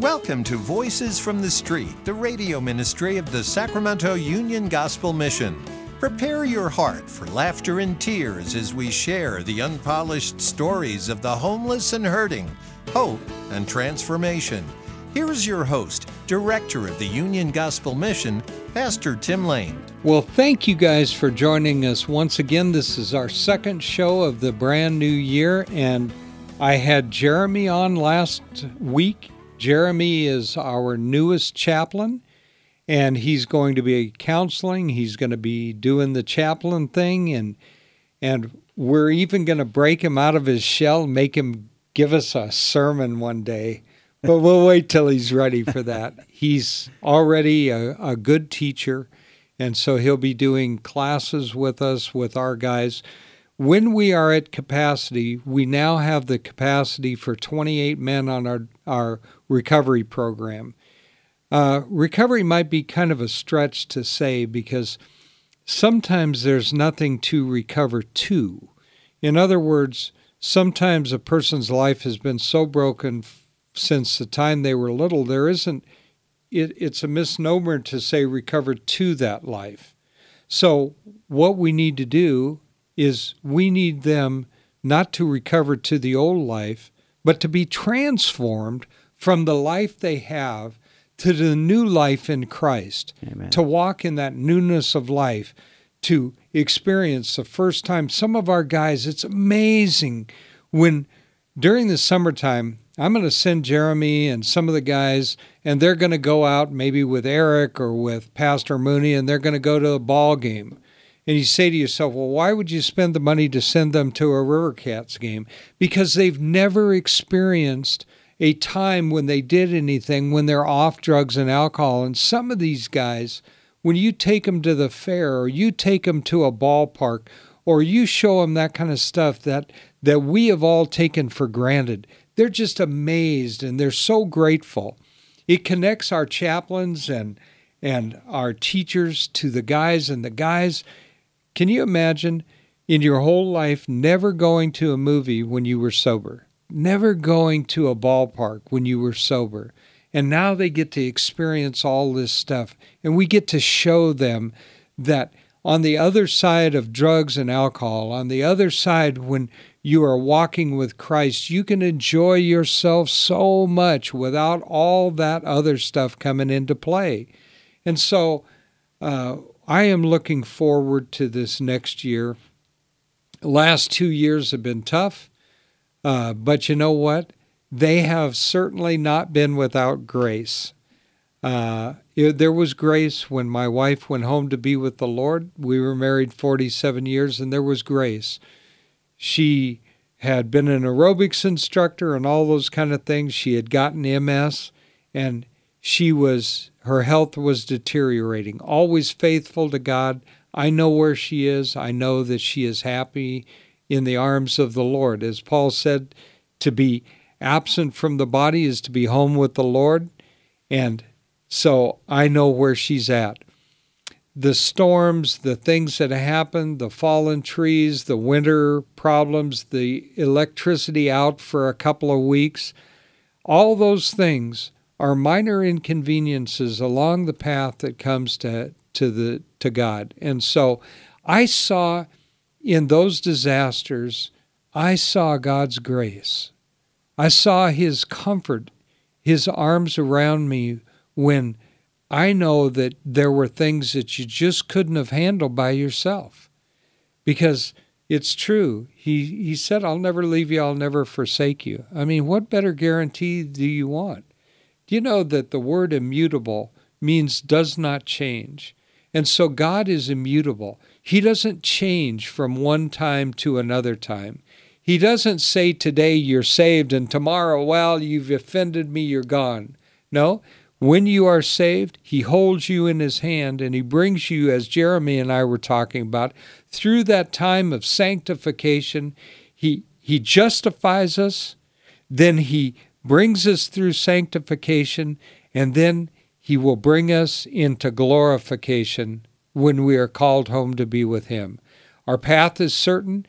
Welcome to Voices from the Street, the radio ministry of the Sacramento Union Gospel Mission. Prepare your heart for laughter and tears as we share the unpolished stories of the homeless and hurting, hope and transformation. Here is your host, Director of the Union Gospel Mission, Pastor Tim Lane. Well, thank you guys for joining us once again. This is our second show of the brand new year, and I had Jeremy on last week. Jeremy is our newest chaplain, and he's going to be counseling. He's going to be doing the chaplain thing, and and we're even going to break him out of his shell, make him give us a sermon one day but we'll wait till he's ready for that. He's already a, a good teacher, and so he'll be doing classes with us, with our guys. When we are at capacity, we now have the capacity for 28 men on our, our recovery program. Uh, recovery might be kind of a stretch to say because sometimes there's nothing to recover to. In other words, sometimes a person's life has been so broken since the time they were little, there isn't, it, it's a misnomer to say recover to that life. So, what we need to do is we need them not to recover to the old life, but to be transformed from the life they have to the new life in Christ, Amen. to walk in that newness of life, to experience the first time. Some of our guys, it's amazing when during the summertime, I'm going to send Jeremy and some of the guys, and they're going to go out maybe with Eric or with Pastor Mooney, and they're going to go to a ball game. And you say to yourself, well, why would you spend the money to send them to a River Cats game? Because they've never experienced a time when they did anything when they're off drugs and alcohol. And some of these guys, when you take them to the fair or you take them to a ballpark or you show them that kind of stuff that, that we have all taken for granted, they're just amazed and they're so grateful. It connects our chaplains and and our teachers to the guys and the guys. Can you imagine in your whole life never going to a movie when you were sober, never going to a ballpark when you were sober? And now they get to experience all this stuff. And we get to show them that on the other side of drugs and alcohol, on the other side, when you are walking with Christ, you can enjoy yourself so much without all that other stuff coming into play. And so uh, I am looking forward to this next year. last two years have been tough, uh, but you know what? They have certainly not been without grace. Uh, it, there was grace when my wife went home to be with the Lord. We were married 47 years, and there was grace she had been an aerobics instructor and all those kind of things. She had gotten MS and she was her health was deteriorating. Always faithful to God. I know where she is. I know that she is happy in the arms of the Lord. As Paul said, to be absent from the body is to be home with the Lord. And so I know where she's at the storms, the things that happened, the fallen trees, the winter problems, the electricity out for a couple of weeks, all those things are minor inconveniences along the path that comes to, to the to God. And so I saw in those disasters, I saw God's grace. I saw his comfort, his arms around me when I know that there were things that you just couldn't have handled by yourself. Because it's true. He he said, I'll never leave you, I'll never forsake you. I mean, what better guarantee do you want? Do you know that the word immutable means does not change? And so God is immutable. He doesn't change from one time to another time. He doesn't say today you're saved and tomorrow, well, you've offended me, you're gone. No, when you are saved, He holds you in His hand and He brings you, as Jeremy and I were talking about, through that time of sanctification. He, he justifies us, then He brings us through sanctification, and then He will bring us into glorification when we are called home to be with Him. Our path is certain.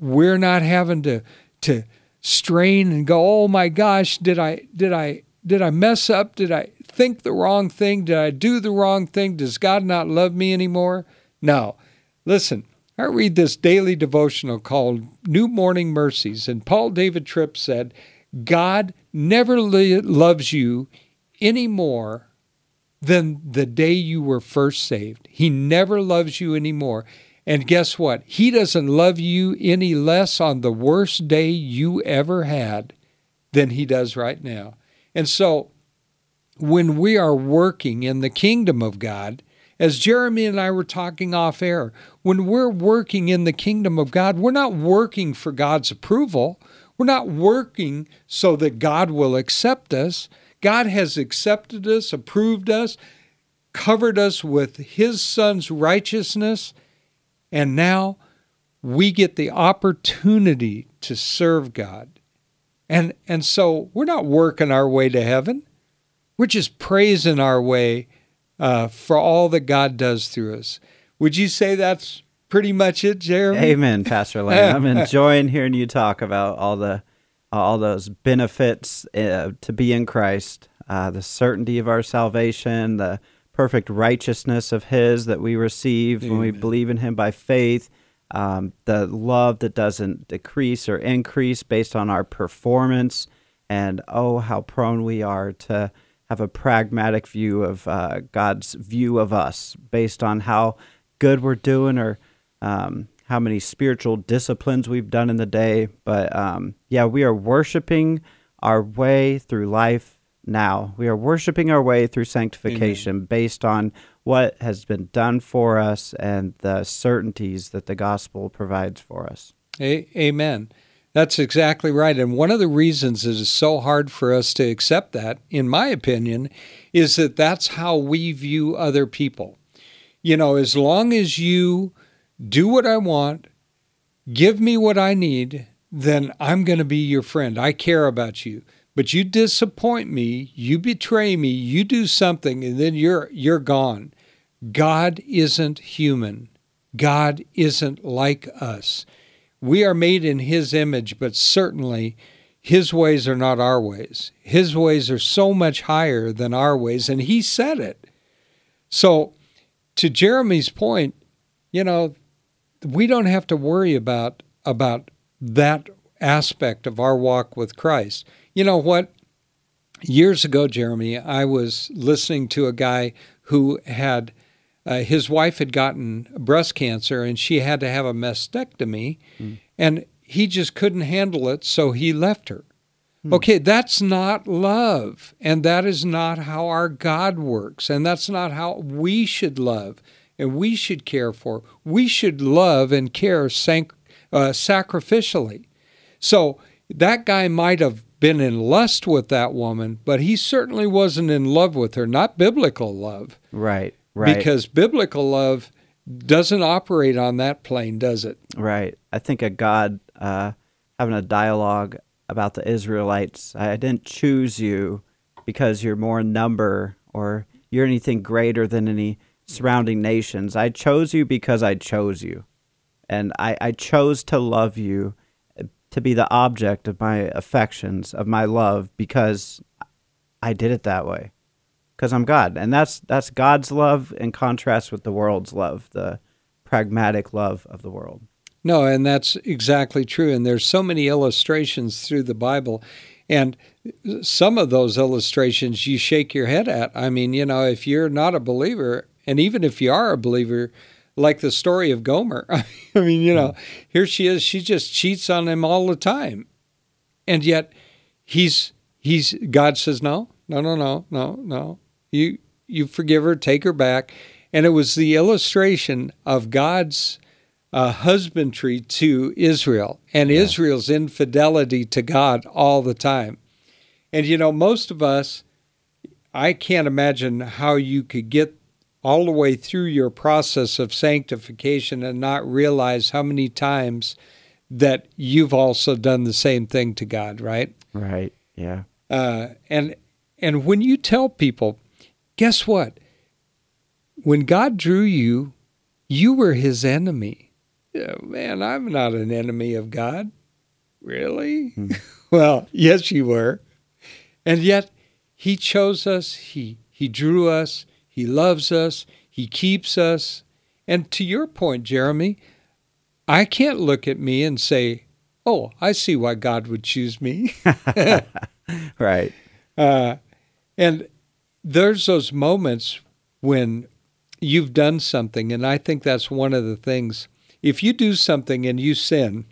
We're not having to, to strain and go, oh my gosh, did I, did I did I mess up? Did I think the wrong thing? Did I do the wrong thing? Does God not love me anymore? No. Listen, I read this daily devotional called New Morning Mercies, and Paul David Tripp said, God never loves you any more than the day you were first saved. He never loves you anymore. And guess what? He doesn't love you any less on the worst day you ever had than he does right now. And so when we are working in the kingdom of God, as Jeremy and I were talking off air, when we're working in the kingdom of God, we're not working for God's approval. We're not working so that God will accept us. God has accepted us, approved us, covered us with His Son's righteousness, and now we get the opportunity to serve God. And, and so we're not working our way to heaven. We're just praising our way uh, for all that God does through us. Would you say that's pretty much it, Jeremy? Amen, Pastor Lane. I'm enjoying hearing you talk about all the all those benefits uh, to be in Christ, uh, the certainty of our salvation, the perfect righteousness of His that we receive Amen. when we believe in Him by faith, um, the love that doesn't decrease or increase based on our performance, and oh, how prone we are to have a pragmatic view of uh, God's view of us based on how good we're doing or um, how many spiritual disciplines we've done in the day. But um, yeah, we are worshiping our way through life now. We are worshiping our way through sanctification Amen. based on what has been done for us and the certainties that the gospel provides for us. A- amen. That's exactly right. And one of the reasons it is so hard for us to accept that, in my opinion, is that that's how we view other people. You know, as long as you do what I want, give me what I need, then I'm going to be your friend. I care about you. But you disappoint me, you betray me, you do something and then you're you're gone. God isn't human. God isn't like us. We are made in His image, but certainly His ways are not our ways. His ways are so much higher than our ways, and He said it. So, to Jeremy's point, you know, we don't have to worry about about that aspect of our walk with Christ. You know what? Years ago, Jeremy, I was listening to a guy who had uh, his wife had gotten breast cancer and she had to have a mastectomy, mm. and he just couldn't handle it, so he left her. Mm. Okay, that's not love, and that is not how our God works, and that's not how we should love and we should care for. We should love and care sanc- uh, sacrificially. So that guy might have been in lust with that woman, but he certainly wasn't in love with her, not biblical love. Right. Right. Because biblical love doesn't operate on that plane, does it? Right. I think a God uh, having a dialogue about the Israelites. I didn't choose you because you're more number or you're anything greater than any surrounding nations. I chose you because I chose you. And I, I chose to love you, to be the object of my affections, of my love, because I did it that way because I'm God, and that's that's God's love in contrast with the world's love, the pragmatic love of the world. No, and that's exactly true. And there's so many illustrations through the Bible, and some of those illustrations you shake your head at. I mean, you know, if you're not a believer, and even if you are a believer, like the story of Gomer, I mean, you know, here she is, she just cheats on him all the time, and yet he's he's God says no, no, no, no, no, no. You you forgive her, take her back. And it was the illustration of God's uh, husbandry to Israel and yeah. Israel's infidelity to God all the time. And you know, most of us, I can't imagine how you could get all the way through your process of sanctification and not realize how many times that you've also done the same thing to God, right? Right. Yeah. Uh, and and when you tell people, Guess what? When God drew you, you were his enemy. Yeah, man, I'm not an enemy of God. Really? Hmm. well, yes, you were. And yet, He chose us, He He drew us, He loves us, He keeps us. And to your point, Jeremy, I can't look at me and say, Oh, I see why God would choose me. right. Uh, and there's those moments when you've done something, and I think that's one of the things. If you do something and you sin,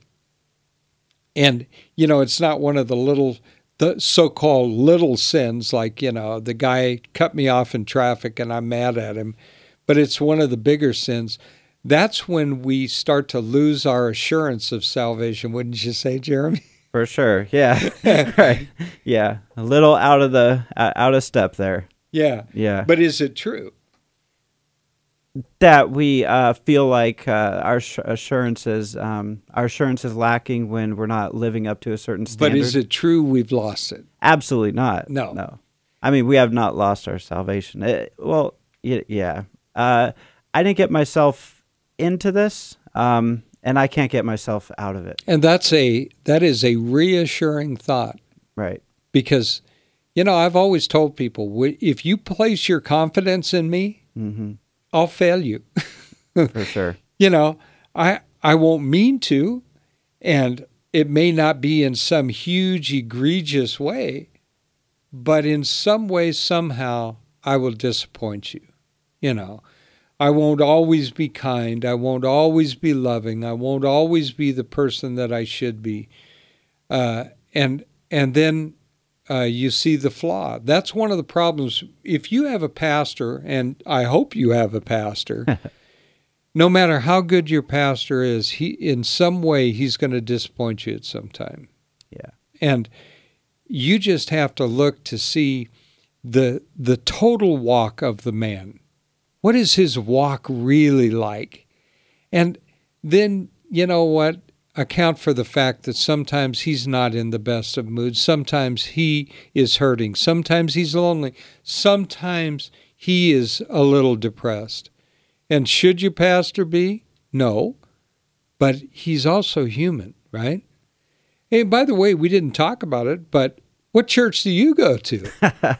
and you know it's not one of the little the so-called little sins like you know the guy cut me off in traffic and i'm mad at him but it's one of the bigger sins. That's when we start to lose our assurance of salvation wouldn't you say jeremy? For sure. Yeah. Right. Yeah. A little out of the uh, out of step there. Yeah. Yeah. But is it true that we uh, feel like uh, our assurances um, our assurance is lacking when we're not living up to a certain standard. But is it true we've lost it? Absolutely not. No, no. I mean, we have not lost our salvation. It, well, yeah. Uh, I didn't get myself into this, um, and I can't get myself out of it. And that's a that is a reassuring thought, right? Because, you know, I've always told people if you place your confidence in me. Mm-hmm I'll fail you. For sure. You know, I I won't mean to, and it may not be in some huge egregious way, but in some way somehow I will disappoint you. You know, I won't always be kind, I won't always be loving, I won't always be the person that I should be. Uh, and and then uh, you see the flaw. That's one of the problems. If you have a pastor, and I hope you have a pastor, no matter how good your pastor is, he in some way he's going to disappoint you at some time. Yeah, and you just have to look to see the the total walk of the man. What is his walk really like? And then you know what? Account for the fact that sometimes he's not in the best of moods. Sometimes he is hurting. Sometimes he's lonely. Sometimes he is a little depressed. And should your pastor be? No. But he's also human, right? Hey, by the way, we didn't talk about it, but what church do you go to?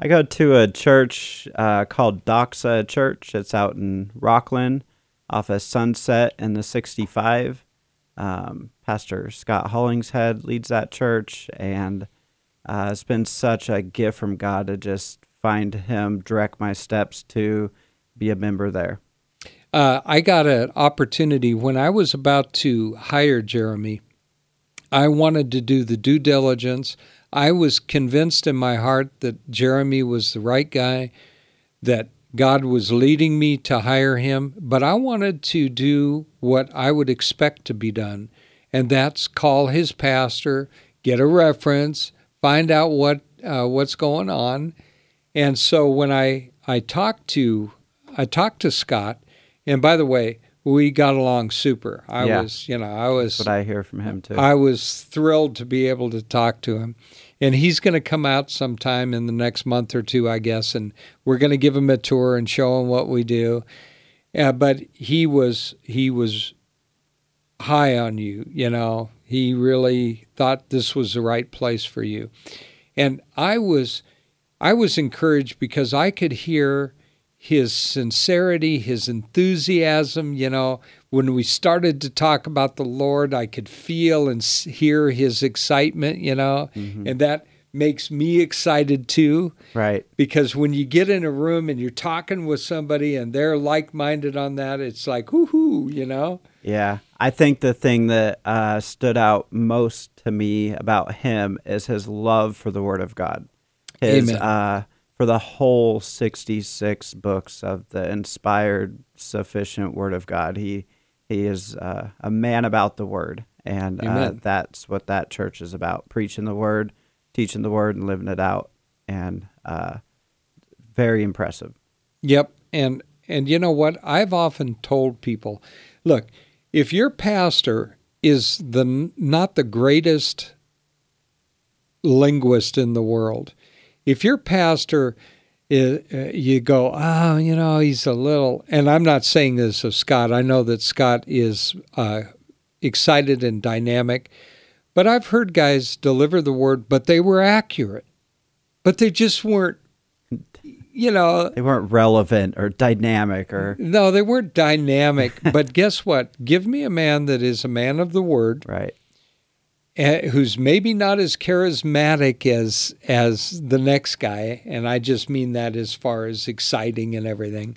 I go to a church uh, called Doxa Church. It's out in Rocklin off of Sunset in the 65. Um, Pastor Scott Hollingshead leads that church, and uh, it's been such a gift from God to just find Him direct my steps to be a member there. Uh, I got an opportunity when I was about to hire Jeremy. I wanted to do the due diligence. I was convinced in my heart that Jeremy was the right guy, that God was leading me to hire him, but I wanted to do what I would expect to be done, and that's call his pastor, get a reference, find out what uh, what's going on. And so when I I talked to I talked to Scott, and by the way, we got along super. I yeah. was, you know, I was. That's what I hear from him too. I was thrilled to be able to talk to him, and he's going to come out sometime in the next month or two, I guess, and we're going to give him a tour and show him what we do. Uh, but he was he was high on you, you know. He really thought this was the right place for you, and I was I was encouraged because I could hear his sincerity, his enthusiasm. You know, when we started to talk about the Lord, I could feel and hear his excitement, you know, mm-hmm. and that makes me excited too. Right. Because when you get in a room and you're talking with somebody and they're like minded on that, it's like, whoo, you know? Yeah. I think the thing that uh, stood out most to me about him is his love for the Word of God. His, Amen. Uh, for the whole 66 books of the inspired, sufficient Word of God. He he is uh, a man about the Word, and uh, that's what that church is about: preaching the Word, teaching the Word, and living it out. And uh, very impressive. Yep, and and you know what? I've often told people, look, if your pastor is the not the greatest linguist in the world, if your pastor is, uh, you go, oh, you know, he's a little, and I'm not saying this of Scott. I know that Scott is uh, excited and dynamic, but I've heard guys deliver the word, but they were accurate. but they just weren't. You know, they weren't relevant or dynamic or no, they weren't dynamic. but guess what? Give me a man that is a man of the word, right. Eh, who's maybe not as charismatic as as the next guy, and I just mean that as far as exciting and everything.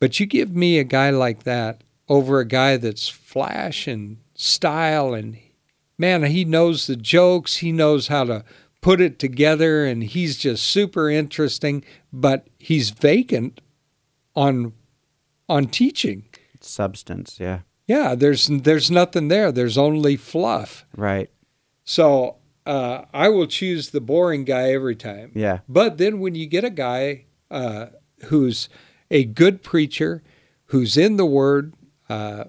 But you give me a guy like that over a guy that's flash and style and man, he knows the jokes, he knows how to put it together and he's just super interesting, but he's vacant on on teaching. substance. Yeah, Yeah, there's there's nothing there. There's only fluff. right. So uh, I will choose the boring guy every time. Yeah, But then when you get a guy uh, who's a good preacher, who's in the Word, uh,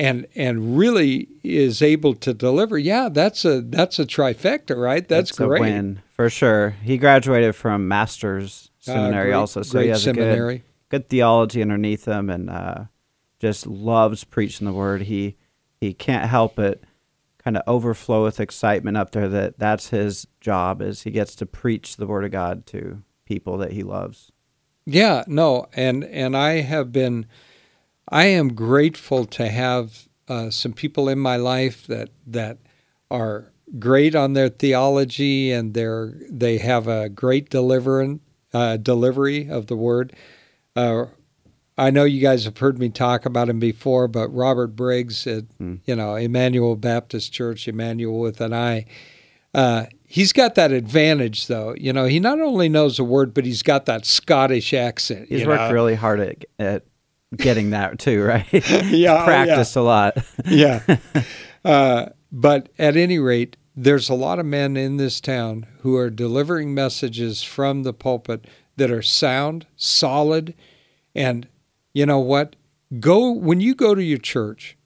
and and really is able to deliver, yeah, that's a that's a trifecta, right? That's, a great. win for sure. He graduated from Masters Uh, Seminary great- also, so he great has a good good theology underneath him and uh, just loves preaching the word. He he can't help it kind of overflow with excitement up there that that's his job is he gets to preach the word of God to people that he loves. Yeah, no, and and I have been, I am grateful to have uh, some people in my life that that are great on their theology and they're they have a great delivering uh, delivery of the word. Uh, I know you guys have heard me talk about him before, but Robert Briggs at Hmm. you know Immanuel Baptist Church, Immanuel with an I. Uh, he's got that advantage, though. You know, he not only knows the word, but he's got that Scottish accent. He's worked know? really hard at, at getting that too, right? Yeah, oh, practiced a lot. yeah. Uh, but at any rate, there's a lot of men in this town who are delivering messages from the pulpit that are sound, solid, and you know what? Go when you go to your church,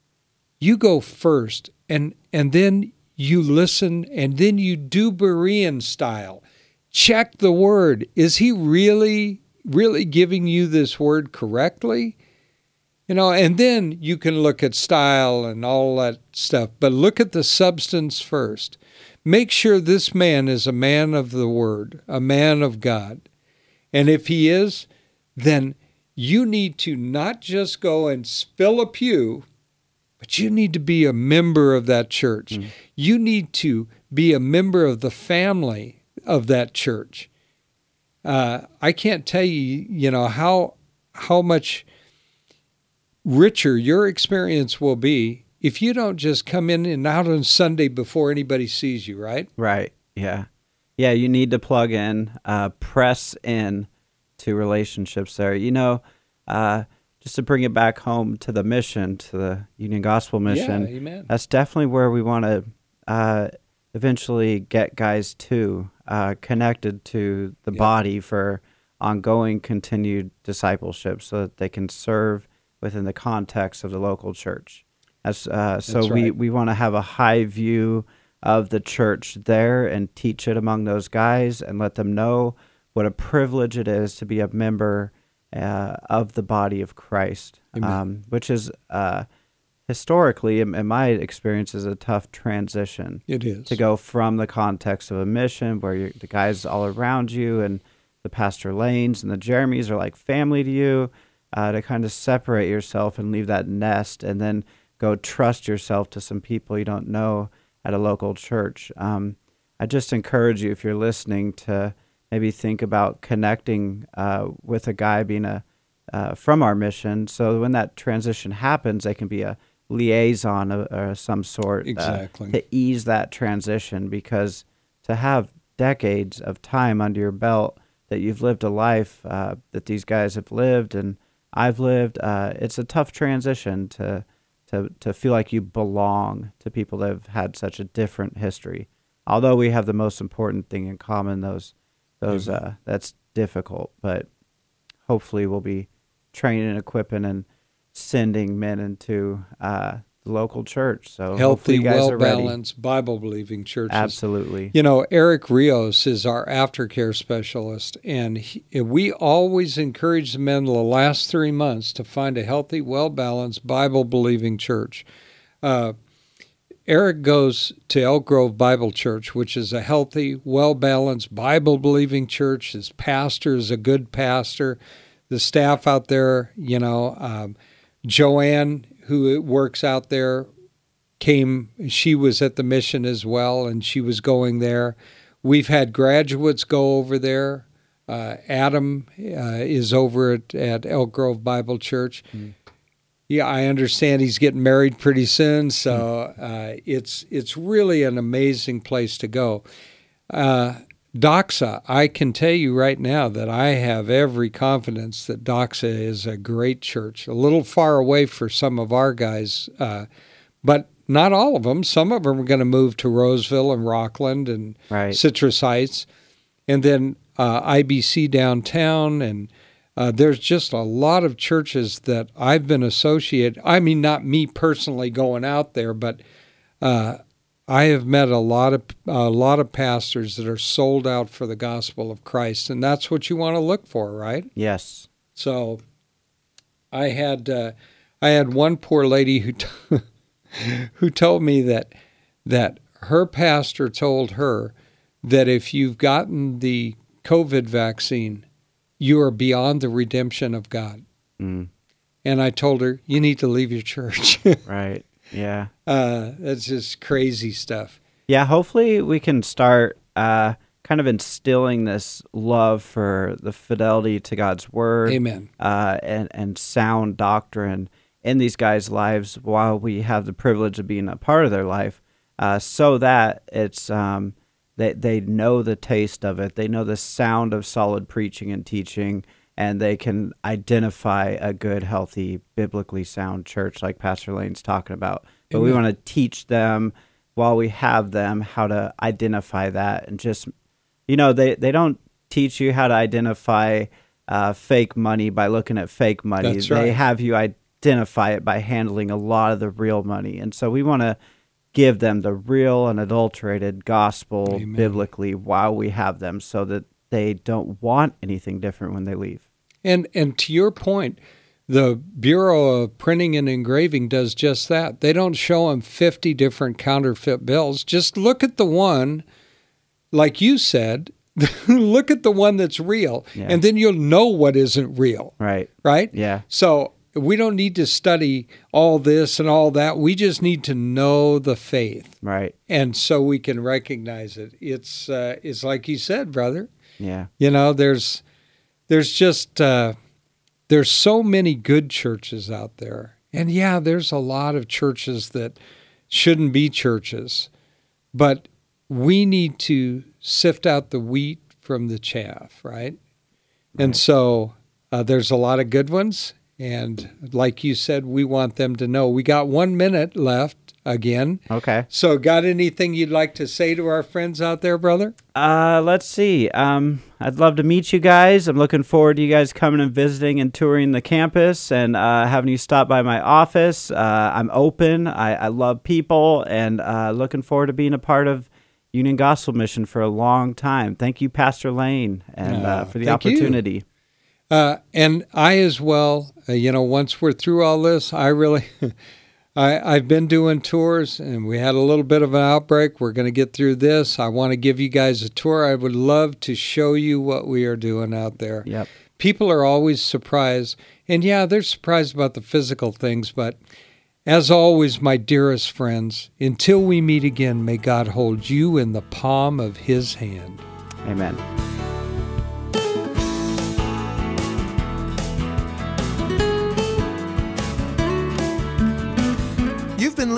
you go first, and and then you listen, and then you do Berean style. Check the word. Is he really, really giving you this word correctly? You know, and then you can look at style and all that stuff, but look at the substance first. Make sure this man is a man of the word, a man of God. And if he is, then you need to not just go and fill a pew, but you need to be a member of that church. You need to be a member of the family of that church. Uh, I can't tell you, you know, how how much richer your experience will be if you don't just come in and out on Sunday before anybody sees you, right? Right. Yeah. Yeah. You need to plug in, uh, press in to relationships there. You know, uh, just to bring it back home to the mission, to the Union Gospel mission, Yeah, amen. that's definitely where we want to uh, eventually get guys to, uh, connected to the Yeah. body for ongoing continued discipleship so that they can serve within the context of the local church. As, uh, so That's we, we want to have a high view of the church there and teach it among those guys and let them know what a privilege it is to be a member uh, of the body of Christ, um, which is uh, historically, in, in my experience, is a tough transition It is. to go from the context of a mission where the guys all around you and the Pastor Lanes and the Jeremys are like family to you, uh, to kind of separate yourself and leave that nest and then go trust yourself to some people you don't know at a local church. Um, I just encourage you, if you're listening, to maybe think about connecting uh, with a guy being a uh, from our mission, so when that transition happens, they can be a liaison of, or some sort uh, Exactly. to ease that transition. Because to have decades of time under your belt that you've lived a life uh, that these guys have lived and I've lived, uh, it's a tough transition to to to feel like you belong to people that have had such a different history. Although we have the most important thing in common, those those uh, that's difficult, but hopefully we'll be training and equipping and sending men into uh, the local church. So Healthy, well balanced, Bible believing churches. Absolutely. You know, Eric Rios is our aftercare specialist, and he, we always encourage the men the last three months to find a healthy, well balanced, Bible believing church. Uh, Eric goes to Elk Grove Bible Church, which is a healthy, well balanced, Bible believing church. His pastor is a good pastor. The staff out there, you know, um, Joanne, who works out there, came, she was at the mission as well, and she was going there. We've had graduates go over there. Uh, Adam uh, is over at, at Elk Grove Bible Church. Mm. Yeah, I understand he's getting married pretty soon, so hmm. uh, it's it's really an amazing place to go. Uh, Doxa, I can tell you right now that I have every confidence that Doxa is a great church. A little far away for some of our guys, uh, but not all of them. Some of them are going to move to Roseville and Rocklin and right. Citrus Heights, and then uh, IBC downtown and uh, there's just a lot of churches that I've been associated. I mean, not me personally going out there, but uh, I have met a lot of a lot of pastors that are sold out for the gospel of Christ, and that's what you want to look for, right? Yes. So, I had uh, I had one poor lady who t- who told me that that her pastor told her that if you've gotten the COVID vaccine you are beyond the redemption of God. Mm. And I told her, you need to leave your church. right. Yeah. Uh, that's just crazy stuff. Yeah. Hopefully, we can start uh, kind of instilling this love for the fidelity to God's word. Amen. Uh, and, and sound doctrine in these guys' lives while we have the privilege of being a part of their life uh, so that it's. Um, they they know the taste of it. They know the sound of solid preaching and teaching, and they can identify a good, healthy, biblically sound church like Pastor Lane's talking about. But Amen. we want to teach them while we have them how to identify that, and just you know they they don't teach you how to identify uh, fake money by looking at fake money. Right. They have you identify it by handling a lot of the real money, and so we want to give them the real and adulterated gospel Amen. biblically while we have them so that they don't want anything different when they leave. And and to your point, the Bureau of Printing and Engraving does just that. They don't show them 50 different counterfeit bills. Just look at the one like you said, look at the one that's real yeah. and then you'll know what isn't real. Right. Right? Yeah. So we don't need to study all this and all that. We just need to know the faith, right? And so we can recognize it. It's uh, it's like you said, brother. Yeah. You know, there's there's just uh, there's so many good churches out there, and yeah, there's a lot of churches that shouldn't be churches, but we need to sift out the wheat from the chaff, right? right. And so uh, there's a lot of good ones and like you said, we want them to know. We got one minute left again. Okay. So, got anything you'd like to say to our friends out there, brother? Uh, let's see. Um, I'd love to meet you guys. I'm looking forward to you guys coming and visiting and touring the campus and uh, having you stop by my office. Uh, I'm open. I, I love people and uh, looking forward to being a part of Union Gospel Mission for a long time. Thank you, Pastor Lane, and uh, for the opportunity. You. Uh, and I as well, uh, you know, once we're through all this, I really, I, I've been doing tours and we had a little bit of an outbreak. We're going to get through this. I want to give you guys a tour. I would love to show you what we are doing out there. Yep. People are always surprised. And yeah, they're surprised about the physical things, but as always, my dearest friends, until we meet again, may God hold you in the palm of his hand. Amen.